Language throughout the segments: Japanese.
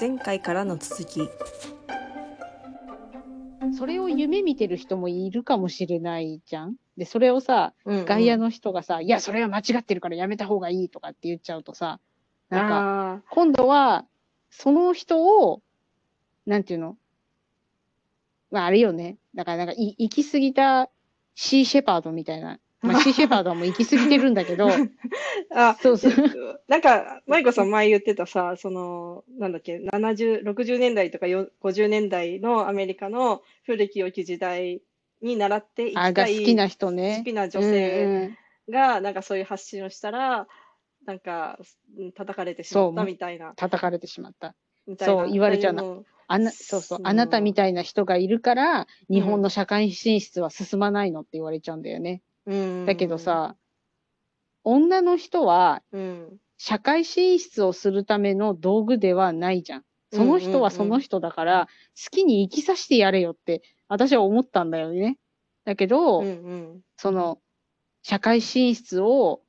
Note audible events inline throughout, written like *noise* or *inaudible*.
前回からの続きそれを夢見てる人もいるかもしれないじゃん。で、それをさ、うんうん外野の人がさ、いや、それは間違ってるからやめた方がいいとかって言っちゃうとさ、なんか、あ今度は、その人を、なんていうの？まあ、あれよね。だから、なんか、い行き過ぎたシーシェパードみたいな。まあ、シーシェパードはもう行き過ぎてるんだけど、ー *laughs* あそうそう。なんか舞子さん前言ってたさそのなんだっけ7060年代とかよ50年代のアメリカの古き良き時代に習って生あ、きたいが好きな人ね。好きな女性がなんかそういう発信をしたらなんかうん叩かれてしまったみたいな叩かれてしまった。みたいなそう言われちゃうのあな、そうそ。うあなたみたいな人がいるから、日本の社会進出は進まないのって言われちゃうんだよね。うん。だけどさ、女の人はうん。社会進出をするための道具ではないじゃん。その人はその人だから、好きに生きさせてやれよって、私は思ったんだよね。だけど、うんうん。その、社会進出を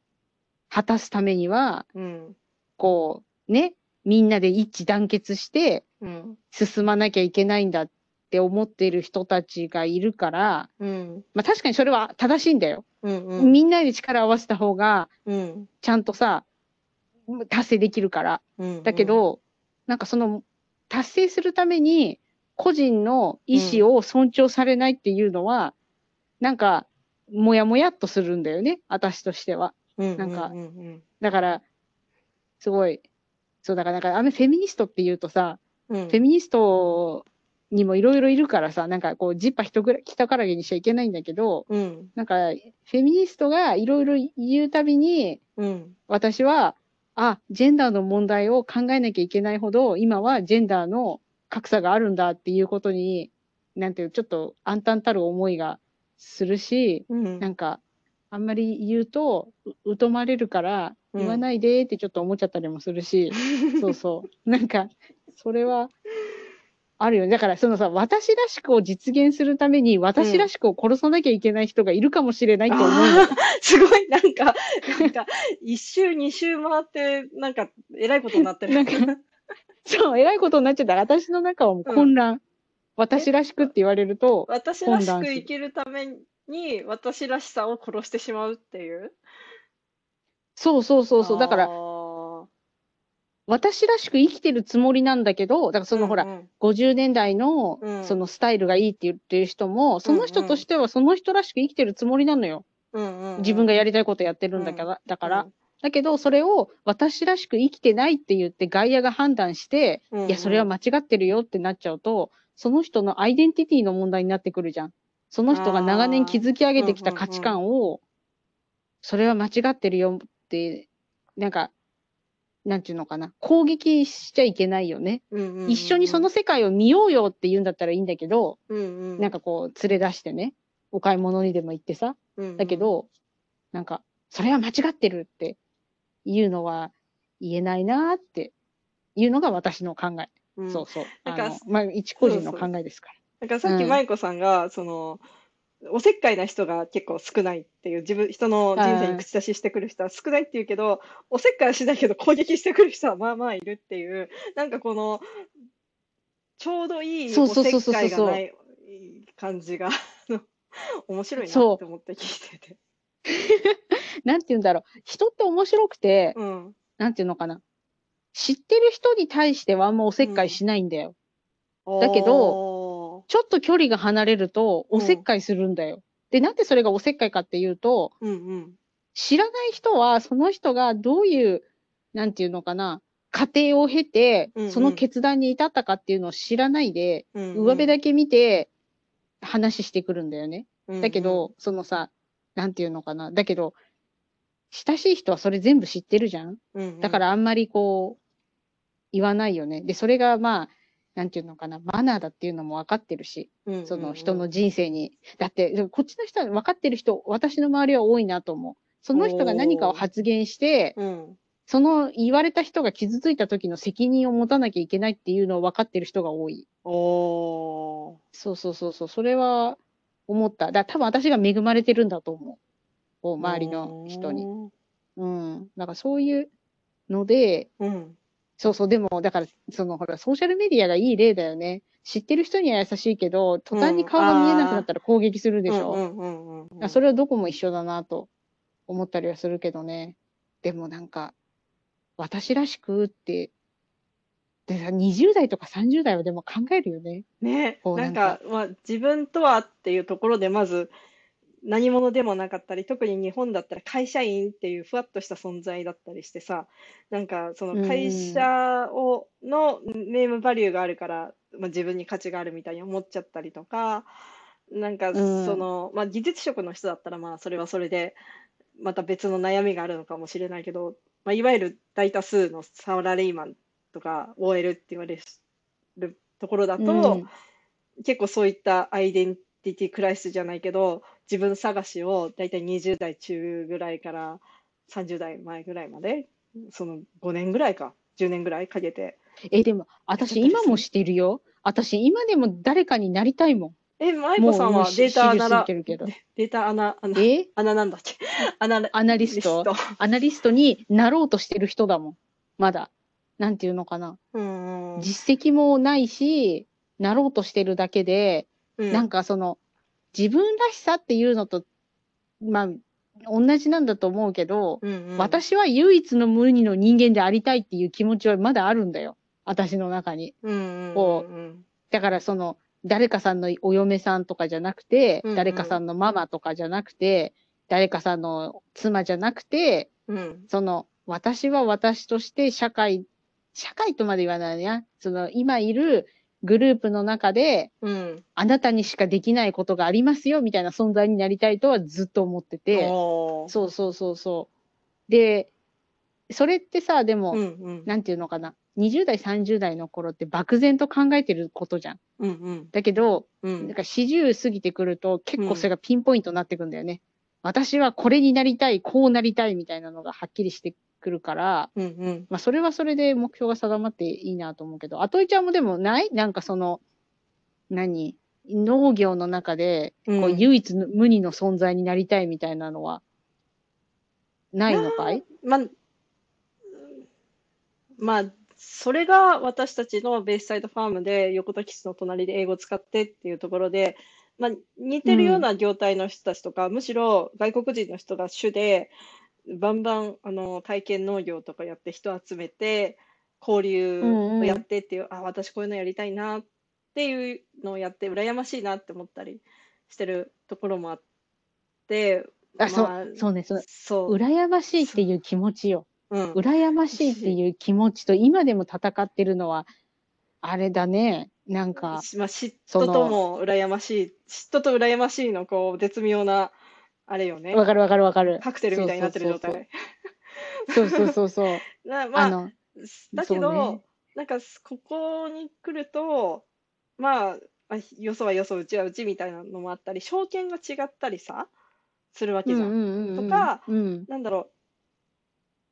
果たすためには、うん。こう、ね、みんなで一致団結してうん。進まなきゃいけないんだって思っている人たちがいるから、うん。まあ確かにそれは正しいんだよ。うんうん。みんなで力を合わせた方が、うん。ちゃんとさ、達成できるから。うんだけど、なんかその、達成するために、個人の意思を尊重されないっていうのは、なんか、もやもやっとするんだよね、私としては。うん。なんかうんうん。だから、すごい、そう、だから、なんか、あのフェミニストっていうとさ、うん。フェミニストにもいろいろいるからさ、なんかこう、ジッパ一ぐらい、北からげにしちゃいけないんだけど、うん。なんか、フェミニストがいろいろ言うたびに、うん。私は、あ、ジェンダーの問題を考えなきゃいけないほど、今はジェンダーの格差があるんだっていうことに、なんていう、ちょっと暗淡たる思いがするし、うん。なんか、あんまり言うと、う疎まれるから、うん。言わないでってちょっと思っちゃったりもするし、*laughs* そうそう。なんか、それは、あるよね。だから、そのさ、私らしくを実現するために、私らしくを殺さなきゃいけない人がいるかもしれないと思うのよあーすごい、なんか、なんか、一周二周回って、なんか、えらいことになってる。なんかそう、偉いことになっちゃった。私の中はもう混乱。私らしくって言われると、私らしく生きるために、私らしさを殺してしまうっていう。そうそうそうそう。だから、私らしく生きてるつもりなんだけど、だからそのほら、うん。うん50年代のうん。そのスタイルがいいって言ってる人も、その人としてはその人らしく生きてるつもりなのよ。自分がやりたいことやってるんだから、だから。うん。だけど、それを私らしく生きてないって言って外野が判断して、いや、それは間違ってるよってなっちゃうと、その人のアイデンティティの問題になってくるじゃん。その人が長年築き上げてきた価値観を、それは間違ってるよって、なんか、なんていうのかな、攻撃しちゃいけないよね。うんうんうん一緒にその世界を見ようよって言うんだったらいいんだけど、うんうん。なんかこう、連れ出してね、お買い物にでも行ってさ、うんうん。だけど、なんか、それは間違ってるっていうのは言えないなっていうのが私の考え。うん。そうそう。なんかあの、まあ、一個人の考えですかなんかさっきうん。舞子さんが、その、おせっかいな人が結構少ないっていう、自分、人の人生に口出ししてくる人は少ないっていうけど、おせっかいはしないけど攻撃してくる人はまあまあいるっていう、なんかこの、ちょうどいいそうおせっかいがない感じが、面白いなって思って聞いてて。ら。*laughs* なんて言うんだろう。人って面白くて、うん。なんていうのかな。知ってる人に対してはあんまおせっかいしないんだよ。だけど、ちょっと距離が離れると、おせっかいするんだよ。で、なんでそれがおせっかいかっていうと、うんうん。知らない人は、その人がどういう、なんていうのかな、過程を経てうんう、んその決断に至ったかっていうのを知らないで、うんうん上辺だけ見て、話してくるんだよね。うんうんだけど、そのさ、なんていうのかな。だけど、親しい人はそれ全部知ってるじゃんうんうんだからあんまりこう、言わないよね。で、それがまあ、なんていうのかな、マナーだっていうのも分かってるし、うんうんうんその人の人生に。だって、こっちの人は分かってる人、私の周りは多いなと思う。その人が何かを発言して、うんその言われた人が傷ついた時の責任を持たなきゃいけないっていうのを分かってる人が多い。おーそうそうそうそう、それは思った。だ多分私が恵まれてるんだと思う周りの人に。。うん。だからそういうので、うん。そうそう、でも、だから、その、ほら、ソーシャルメディアがいい例だよね。知ってる人には優しいけど、途端に顔が見えなくなったら攻撃するでしょ。それはどこも一緒だなと思ったりはするけどね。でもなんか、私らしくって、でさ、20代とか30代はでも考えるよね。ね、なんか、まあ、自分とはっていうところでまず何者でもなかったり、特に日本だったら会社員っていうふわっとした存在だったりしてさ、なんかその会社をのネームバリューがあるから、まあ、自分に価値があるみたいに思っちゃったりとか、なんかうん。その、まあ、技術職の人だったらまあそれはそれでまた別の悩みがあるのかもしれないけど、まあ、いわゆる大多数のサラリーマンとか OL って言われるところだと、うん。結構そういったアイデンティティクライシスじゃないけど、自分探しをだいたい20代中ぐらいから30代前ぐらいまで、その5年ぐらいか、10年ぐらいかけて。え、でも、私今もしてるよ。私今でも誰かになりたいもん。え、舞子さんはデータアナ40過ぎラ。データアナ、アナ、え？アナなんだっけ？アナアナリリスストト。アナリストになろうとしてる人だもん。まだ。なんていうのかな。うんうん実績もないし、なろうとしてるだけで、うんなんかその、自分らしさっていうのと、まあ、同じなんだと思うけど、うんうん私は唯一の無二の人間でありたいっていう気持ちはまだあるんだよ。私の中に。こうんだからその、誰かさんのお嫁さんとかじゃなくて、うんうん誰かさんのママとかじゃなくて、誰かさんの妻じゃなくて、うんその、私は私として社会、社会とまで言わないな。その、今いるグループの中で、うんあなたにしかできないことがありますよ、みたいな存在になりたいとはずっと思ってて。そうそうそうそう。で、それってさ、でも、うんうんなんていうのかな。20代、30代の頃って漠然と考えてることじゃん。うんうんだけど、うんなんか40過ぎてくると結構それがピンポイントになってくんだよね。私はこれになりたい、こうなりたいみたいなのがはっきりしてくるから、うんうん。まあそれはそれで目標が定まっていいなと思うけど、あといちゃんもでもない？なんかその、何？農業の中で、こううん唯一の無二の存在になりたいみたいなのは、ないのかい？まあ、まあ、それが私たちのベースサイドファームで横田基地の隣で英語を使ってっていうところで、まあ、似てるような業態の人たちとか、むしろ外国人の人が主で、バンバンあの体験農業とかやって人集めて、交流をやってっていう、あ、私こういうのやりたいなっていうのをやって、羨ましいなって思ったりしてるところもあって、あ、そまあう、そうね、そう。そう、羨ましいっていう気持ちよ。うん、羨ましいっていう気持ちと今でも戦ってるのは、あれだね。なんか、しまあ、嫉妬とも羨ましい、嫉妬と羨ましいのこう絶妙な、あれよね。わかるわかるわかる。カクテルみたいになってる状態。そうそうそうそう。*laughs* なまあ、あの、だけど、ねなんかここに来ると、まあ、あよそはよそ、うちはうちみたいなのもあったり、証券が違ったりさ、するわけじゃん。うんうんうんうんとかうん。なんだろ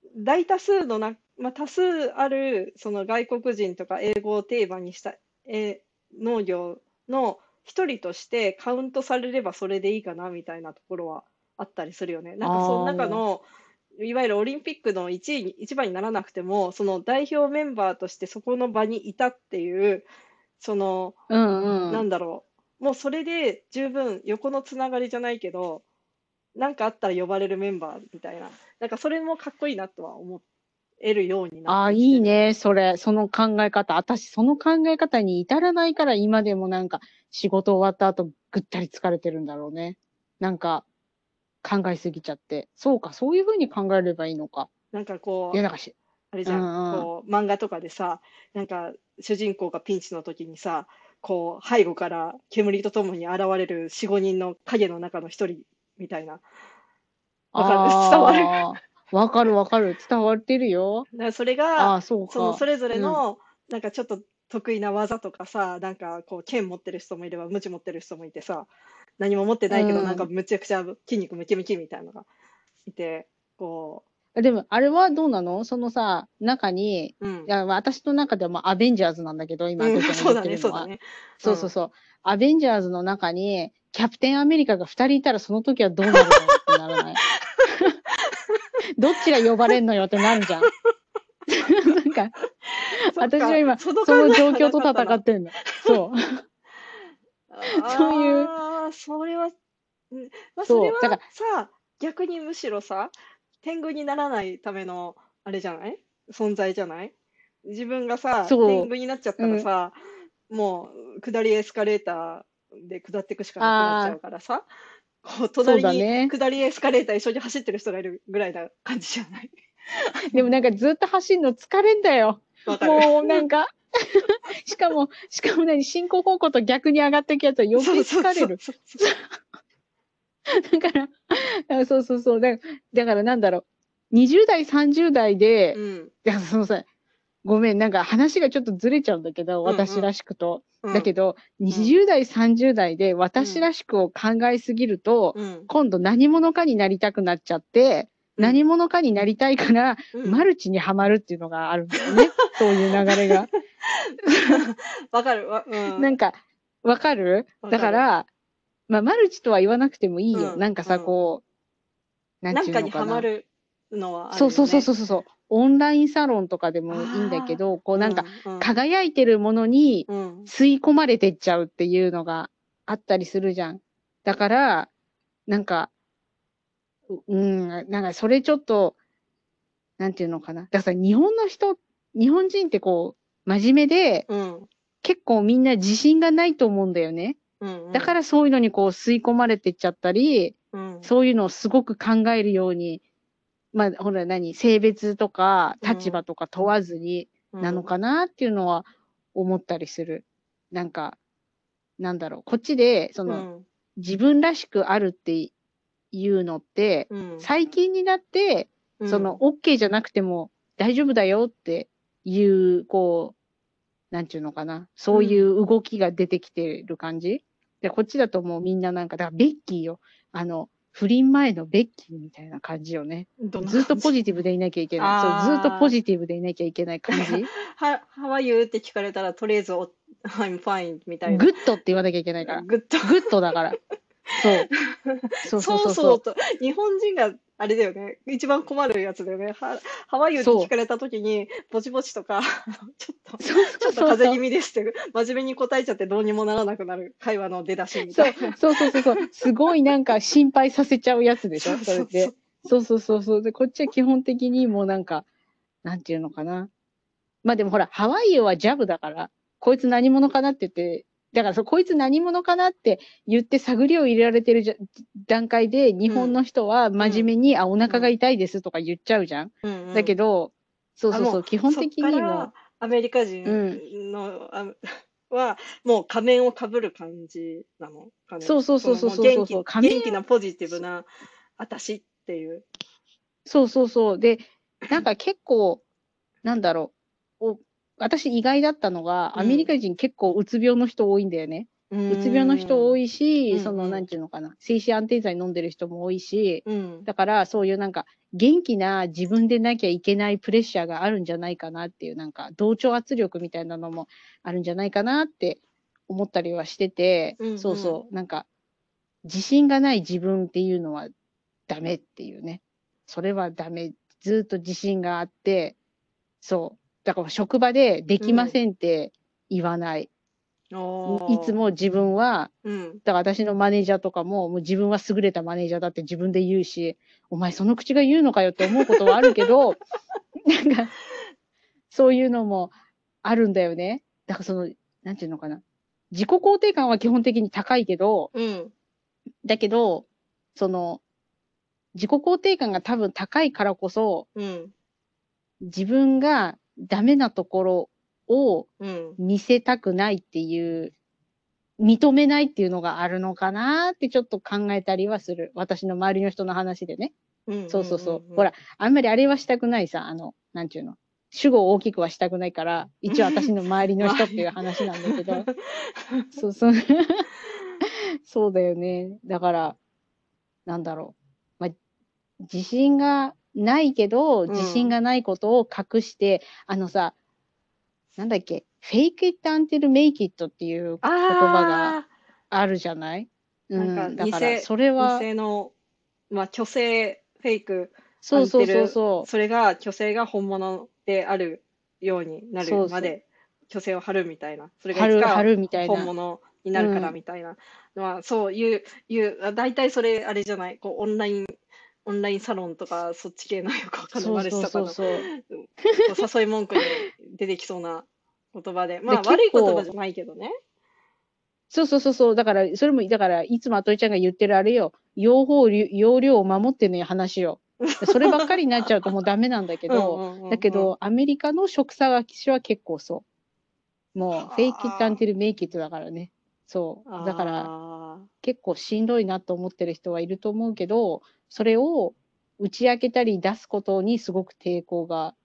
う、大多数のな、まあ、多数あるその外国人とか英語をテーマにした、えー農業の一人としてカウントされればそれでいいかなみたいなところはあったりするよね。なんかその中の、いわゆるオリンピックの1位に、一番にならなくても、その代表メンバーとしてそこの場にいたっていう、その、うんうん。なんだろう。もうそれで十分横のつながりじゃないけど、なんかあったら呼ばれるメンバーみたいな。なんかそれもかっこいいなとは思えるようになああ、いい。ね、それ、その考え方。私、その考え方に至らないから、今でもなんか、仕事終わった後、ぐったり疲れてるんだろうね。なんか、考えすぎちゃって。そうか、そういうふうに考えればいいのか。なんかこいや、う、なんかし、あれじゃん、うんうんこう、漫画とかでさ、なんか主人公がピンチの時にさ、こう、背後から煙とともに現れる4、5人の影の中の一人みたいな。わかる？伝わる？わかるわかる。伝わってるよ。だからそれあが、あ、そうか。そのそれぞれの、なんかちょっと得意な技とかさ、なんかこう剣持ってる人もいれば、鞭持ってる人もいてさ、何も持ってないけど、うんなんかむちゃくちゃ筋肉ムキムキみたいなのがいて、こでも、あれはどうなの？そのさ、中に、う、うんい。や、私の中ではまあアベンジャーズなんだけど、今、そうるのは。そうだね。そうそうそう。アベンジャーズの中に、キャプテンアメリカが2人いたら、その時はどうなるの？ってならない。*laughs* どっちが呼ばれんのよってなるじゃん。*laughs* なんか私は今、その状況と戦ってんの。そう。*laughs* そういう。ああ、それは、うん。まあ、それはさ、逆にむしろさ、天狗にならないための、あれじゃない？存在じゃない？自分がさ、天狗になっちゃったらさ、もう、下りエスカレーターで下っていくしかなくなっちゃうからさ、こう、隣に下りエスカレーター一緒に走ってる人がいるぐらいな感じじゃない？*laughs* でもなんかずっと走るの疲れんだよ。もうなんか、*laughs* しかも、しかも何、進行方向と逆に上がっていくやつは余計疲れる。*laughs* だから、あそうそうそう。だから、だからなんだろう。20代、30代で、うんだからそのさ、ごめん、なんか話がちょっとずれちゃうんだけど、うんうん私らしくと。うんだけど、20代、30代で私らしくを考えすぎると、うん今度何者かになりたくなっちゃって、何者かになりたいから、うんマルチにはまるっていうのがあるんだよね。そういう流れが。*laughs* わかるわ、うん。なんか、わかる？だから、まあ、マルチとは言わなくてもいいよ。うんなんかさ、うんこう、なんなんかていうのかな。にはまるのはあるよね。そうそうそうそうそう。オンラインサロンとかでもいいんだけど、こうなんか、うん、輝いてるものにうん、吸い込まれてっちゃうっていうのがあったりするじゃん。だから、なんか、ううん、なんかそれちょっと、なんていうのかな。だからさ、日本の人、日本人ってこう、真面目で、うん、結構みんな自信がないと思うんだよね。うん。、だかららそういうのにこう吸い込まれてっちゃったり、うん、そういうのをすごく考えるように、まあ、ほら何、性別とかうん。立場とか問わずになのかなっていうのは思ったりする。なんか、なんだろう、こっちで、そうん、の、自分らしくあるっていうのって、うん、最近になって、うん。その、、OK じゃなくても大丈夫だよっていう、こう、なんちゅうのかな。そういう動きが出てきてる感じ、で、こっちだともうみんななんか、だからベッキーよ。あの、不倫前のベッキーみたいな感じよね。ずっとポジジティブでいなきゃいけあない。ーそう、ずっとポジティブでいなきゃいけない感じ。*laughs* は、How are you? って聞かれたら、とりあえずお、I'm fine みたいな。グッドって言わなきゃいけないから。 Good。Good だから。そう。そ *laughs* うそうそうそう。と。日本人が、あれだよね。一番困るやつだよね。は、you? ってそう聞かれたときに、ぼちぼちとか、*laughs* ちょっと、ちょっと風邪気味ですって、真面目に答えちゃってどうにもならなくなる会話の出だしみそうたいな。そうそうそうそう。すごいなんか心配させちゃうやつでしょ？それって。そうそうそうそう。で、こっちは基本的にもうなんか、なんていうのかな。まあでもほら、ハワイアはジャブだから、こいつ何者かなって言って、だからそうこいつ何者かなって言って探りを入れられてるじゃ段階で、日本の人は真面目に、あ、お腹が痛いですとか言っちゃうじゃん。うんうんだけど、そうそうそう、基本的にもそっから、アメリカ人の、あは、もう仮面をかぶる感じなの？かね。そうそうそうそうそうのも元気そう仮面元気なポジティブな、私っていう。そうそうそう。で、なんか結構、なんだろう。お私意外だったのが、うんアメリカ人結構うつ病の人多いんだよね。うつ病の人多い。いし、うんその、うんなんていうのかな。精神安定剤飲んでる人も多いし、うん。だからそういうなんか、元気な自分でなきゃいけないプレッシャーがあるんじゃないかなっていう、なんか、同調圧力みたいなのもあるんじゃないかなって思ったりはしてて、うんうんそうそう、なんか、自信がない自分っていうのはダメっていうね。それはダメ。ずっと自信があって、そう。だから職場でできませんって言わない。おーいつ、も自分は、うん。だから私のマネージャーとかも、もう自分は優れたマネージャーだって自分で言うし、お前その口が言うのかよって思うことはあるけど、*laughs* なんか、そういうのもあるんだよね。だからその、なんていうのかな。自己肯定感は基本的に高いけど、うん。だけど、その、自己肯定感が多分高いからこそ、うん。自分がダメなところをうん。見せたくないっていう、認めないっていうのがあるのかなってちょっと考えたりはする。私の周りの人の話でね。うん。そうそうそう。んほら、、あんまりあれはしたくないさ、あの、なんちゅうの。主語を大きくはしたくないから、一応私の周りの人っていう話なんだけど。*laughs* そうそう。そうだよね。だから、なんだろう。まあ、自信がないけど、ん。自信がないことを隠して、あのさ、なんだっけ、fake it until make it っていうあ言葉がああるじゃない？うん、なんかだから、偽それは、偽の、まあ、虚勢、フェイク、そうそうアンテルそうそう。それが、虚勢が本物であるようになるまで虚勢を張るみたいな。それがいな。本物になるからうんみたいな。のは、そういう、いう、あ大体それ、あれじゃない、こう、オンライン、オンラインサロンとか、そっち系のよくわかんない、マルチとかの誘い文句に出てきそうな言葉で、まあ悪い言葉じゃないけどね。そうそうそうそう。だから、それも、だから、いつもあといちゃんが言ってるあれよ。用法、要領を守ってね話よ。そればっかりになっちゃうともうダメなんだけど、*laughs* うんうんうんうんだけど、アメリカの職探しは結構そう。もう、はあ fake it until make it だからね。そう。だから、あ結構しんどいなと思ってる人はいると思うけど、それを打ち明けたり出すことにすごく抵抗が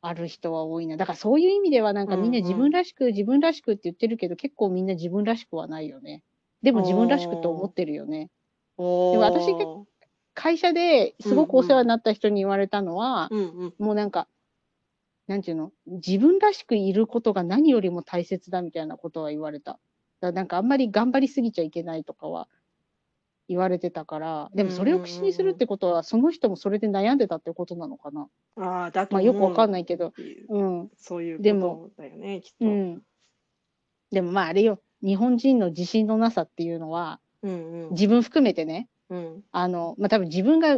ある人は多いな。だからそういう意味ではなんかみんなうんうん自分らしく、自分らしくって言ってるけど、結構みんな自分らしくはないよね。でも自分らしくって思ってるよね。でも私ー結会社ですごくお世話になった人に言われたのは、うんうん。もうなんか、なんていうの、自分らしくいることが何よりも大切だみたいなことは言われた。だからなんかあんまり頑張りすぎちゃいけないとかは言われてたから、でもそれを口にするってことは、その人もそれで悩んでたってことなのかな。ああ、だとまあよくわかんい。ないけど、うん、そういうでもことだよね、きっと。ううんん。でもまああれよ、日本人の自信のなさっていうのは、うん。自分含めてね、うん。あの、まあ多分自分が、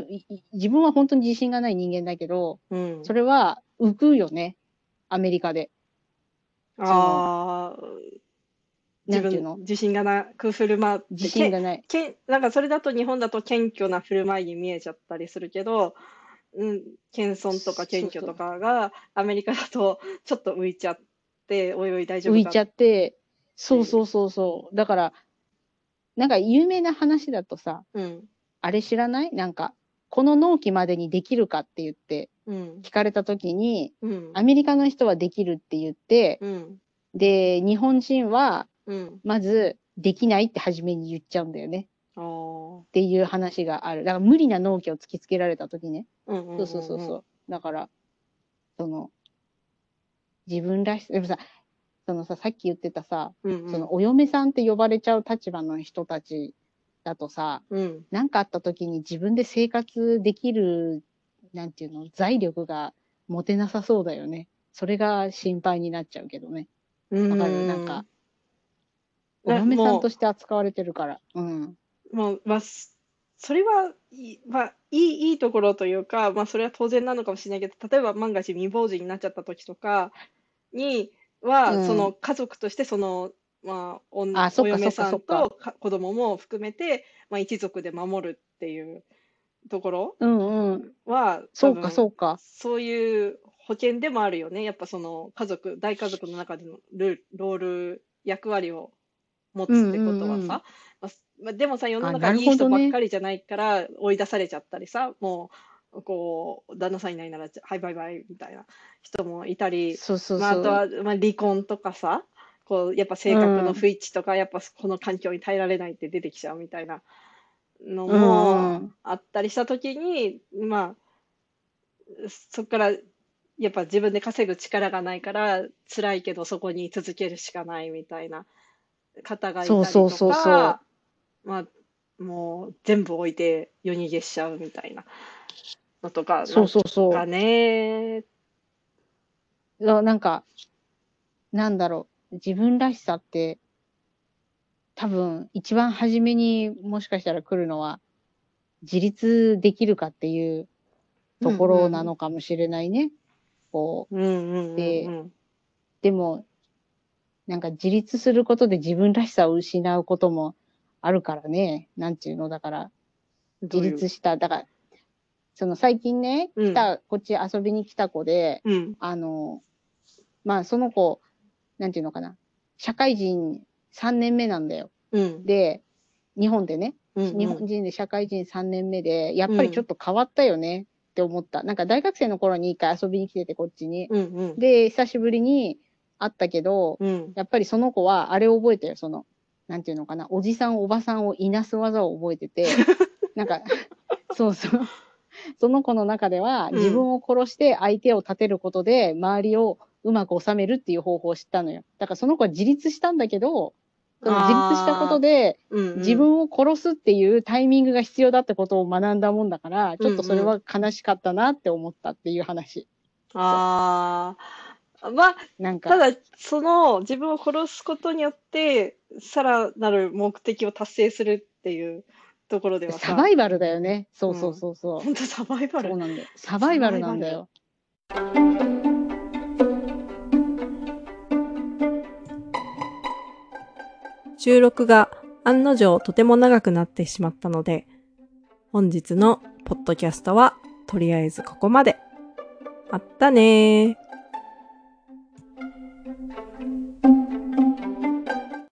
自分は本当に自信がない人間だけど、うん。それは浮くよね、アメリカで。ああ、自分の？自信がなく振る舞って、自信がない。けんなんかそれだと日本だと謙虚な振る舞いに見えちゃったりするけど、うん、謙遜とか謙虚とかがアメリカだとちょっと浮いちゃって、おいおい大丈夫か浮いちゃって、そうそうそうそう。だから、なんか有名な話だとさ、うん、あれ知らない？なんか、この納期までにできるかって言ってうん、聞かれたときに、うん、アメリカの人はできるって言って、うん、で、日本人はうん、まずできないって初めに言っちゃうんだよね。っていう話がある。だから無理な納期を突きつけられたときね。うん、うん、そうそうそうそう。だから、その、自分らしさ、でもさ、そのさ、さっき言ってたさ、うん、うん、そのお嫁さんって呼ばれちゃう立場の人たちだとさ、うん、何かあった時に自分で生活できる、なんていうの、財力が持てなさそうだよね。それが心配になっちゃうけどね。うん、わかる？なんか、おな嫁さんとして扱われてるから。うん。もう、まあ、すそれはいい、まあ、いい、いいところというか、まあ、それは当然なのかもしれないけど、例えば万が一未亡人になっちゃった時とかには、うんその家族として、その、まあ、おんあそっかお嫁さんとか子供も含めて、まあ、一族で守るっていうところうんうん。は、そうかそうか。そういう保険でもあるよね。やっぱその家族、大家族の中でのルロール、役割を持つってことはさ、うんうんうん。まあでもさ、世のあ中いい人ばっかりじゃないから追い出されちゃったりさ、もう、こう、旦那さんいないなら、はいバイバイみたいな人もいたり、そうそうそう。まあ、あとは、まあ、離婚とかさ、こう、やっぱ性格の不一致とか、やっぱこの環境に耐えられないって出てきちゃうみたいなのうんうもんあったりしたときに、まあ、そこから、やっぱ自分で稼ぐ力がないから、辛いけどそこに続けるしかないみたいな方がいたりとか、そうそうそうそうまあ、もう全部置いて夜逃げしちゃうみたいなのとか、そうそうそう。なんかね、ななんか、なんだろう、自分らしさって、多分、一番初めにもしかしたら来るのは、自立できるかっていうところなのかもしれないね。こう、うんうんうんうんででも、なんか自立することで自分らしさを失うこともあるからね。なんていうの、だから、自立した、だから、その最近ね、うん。来た、こっち遊びに来た子で、うん。あの、まあ、その子、なんていうのかな、社会人3年目なんだよ。うん。で、日本でね、うんうん。日本人で社会人3年目で、やっぱりちょっと変わったよね。って思った。なんか大学生の頃に一回遊びに来てて、こっちに。うんうん。で、久しぶりに会ったけど、うんやっぱりその子は、あれを覚えてる、その、なんていうのかな、おじさん、おばさんをいなす技を覚えてて、*laughs* なんか、そうそう。その子の中では、うん自分を殺して相手を立てることで、周りをうまく収めるっていう方法を知ったのよ。だからその子は自立したんだけど、その自立したことで、うんうん自分を殺すっていうタイミングが必要だってことを学んだもんだから、ちょっとそれは悲しかったなって思ったっていう話。ああ、まあ、なんか。ただ、その自分を殺すことによって、さらなる目的を達成するっていうところではさ、サバイバルだよね。そうそうそうそう。本当サバイバル。そうなんだよ。サバイバルなんだよ。収録が案の定とても長くなってしまったので、本日のポッドキャストはとりあえずここまで。あったねー。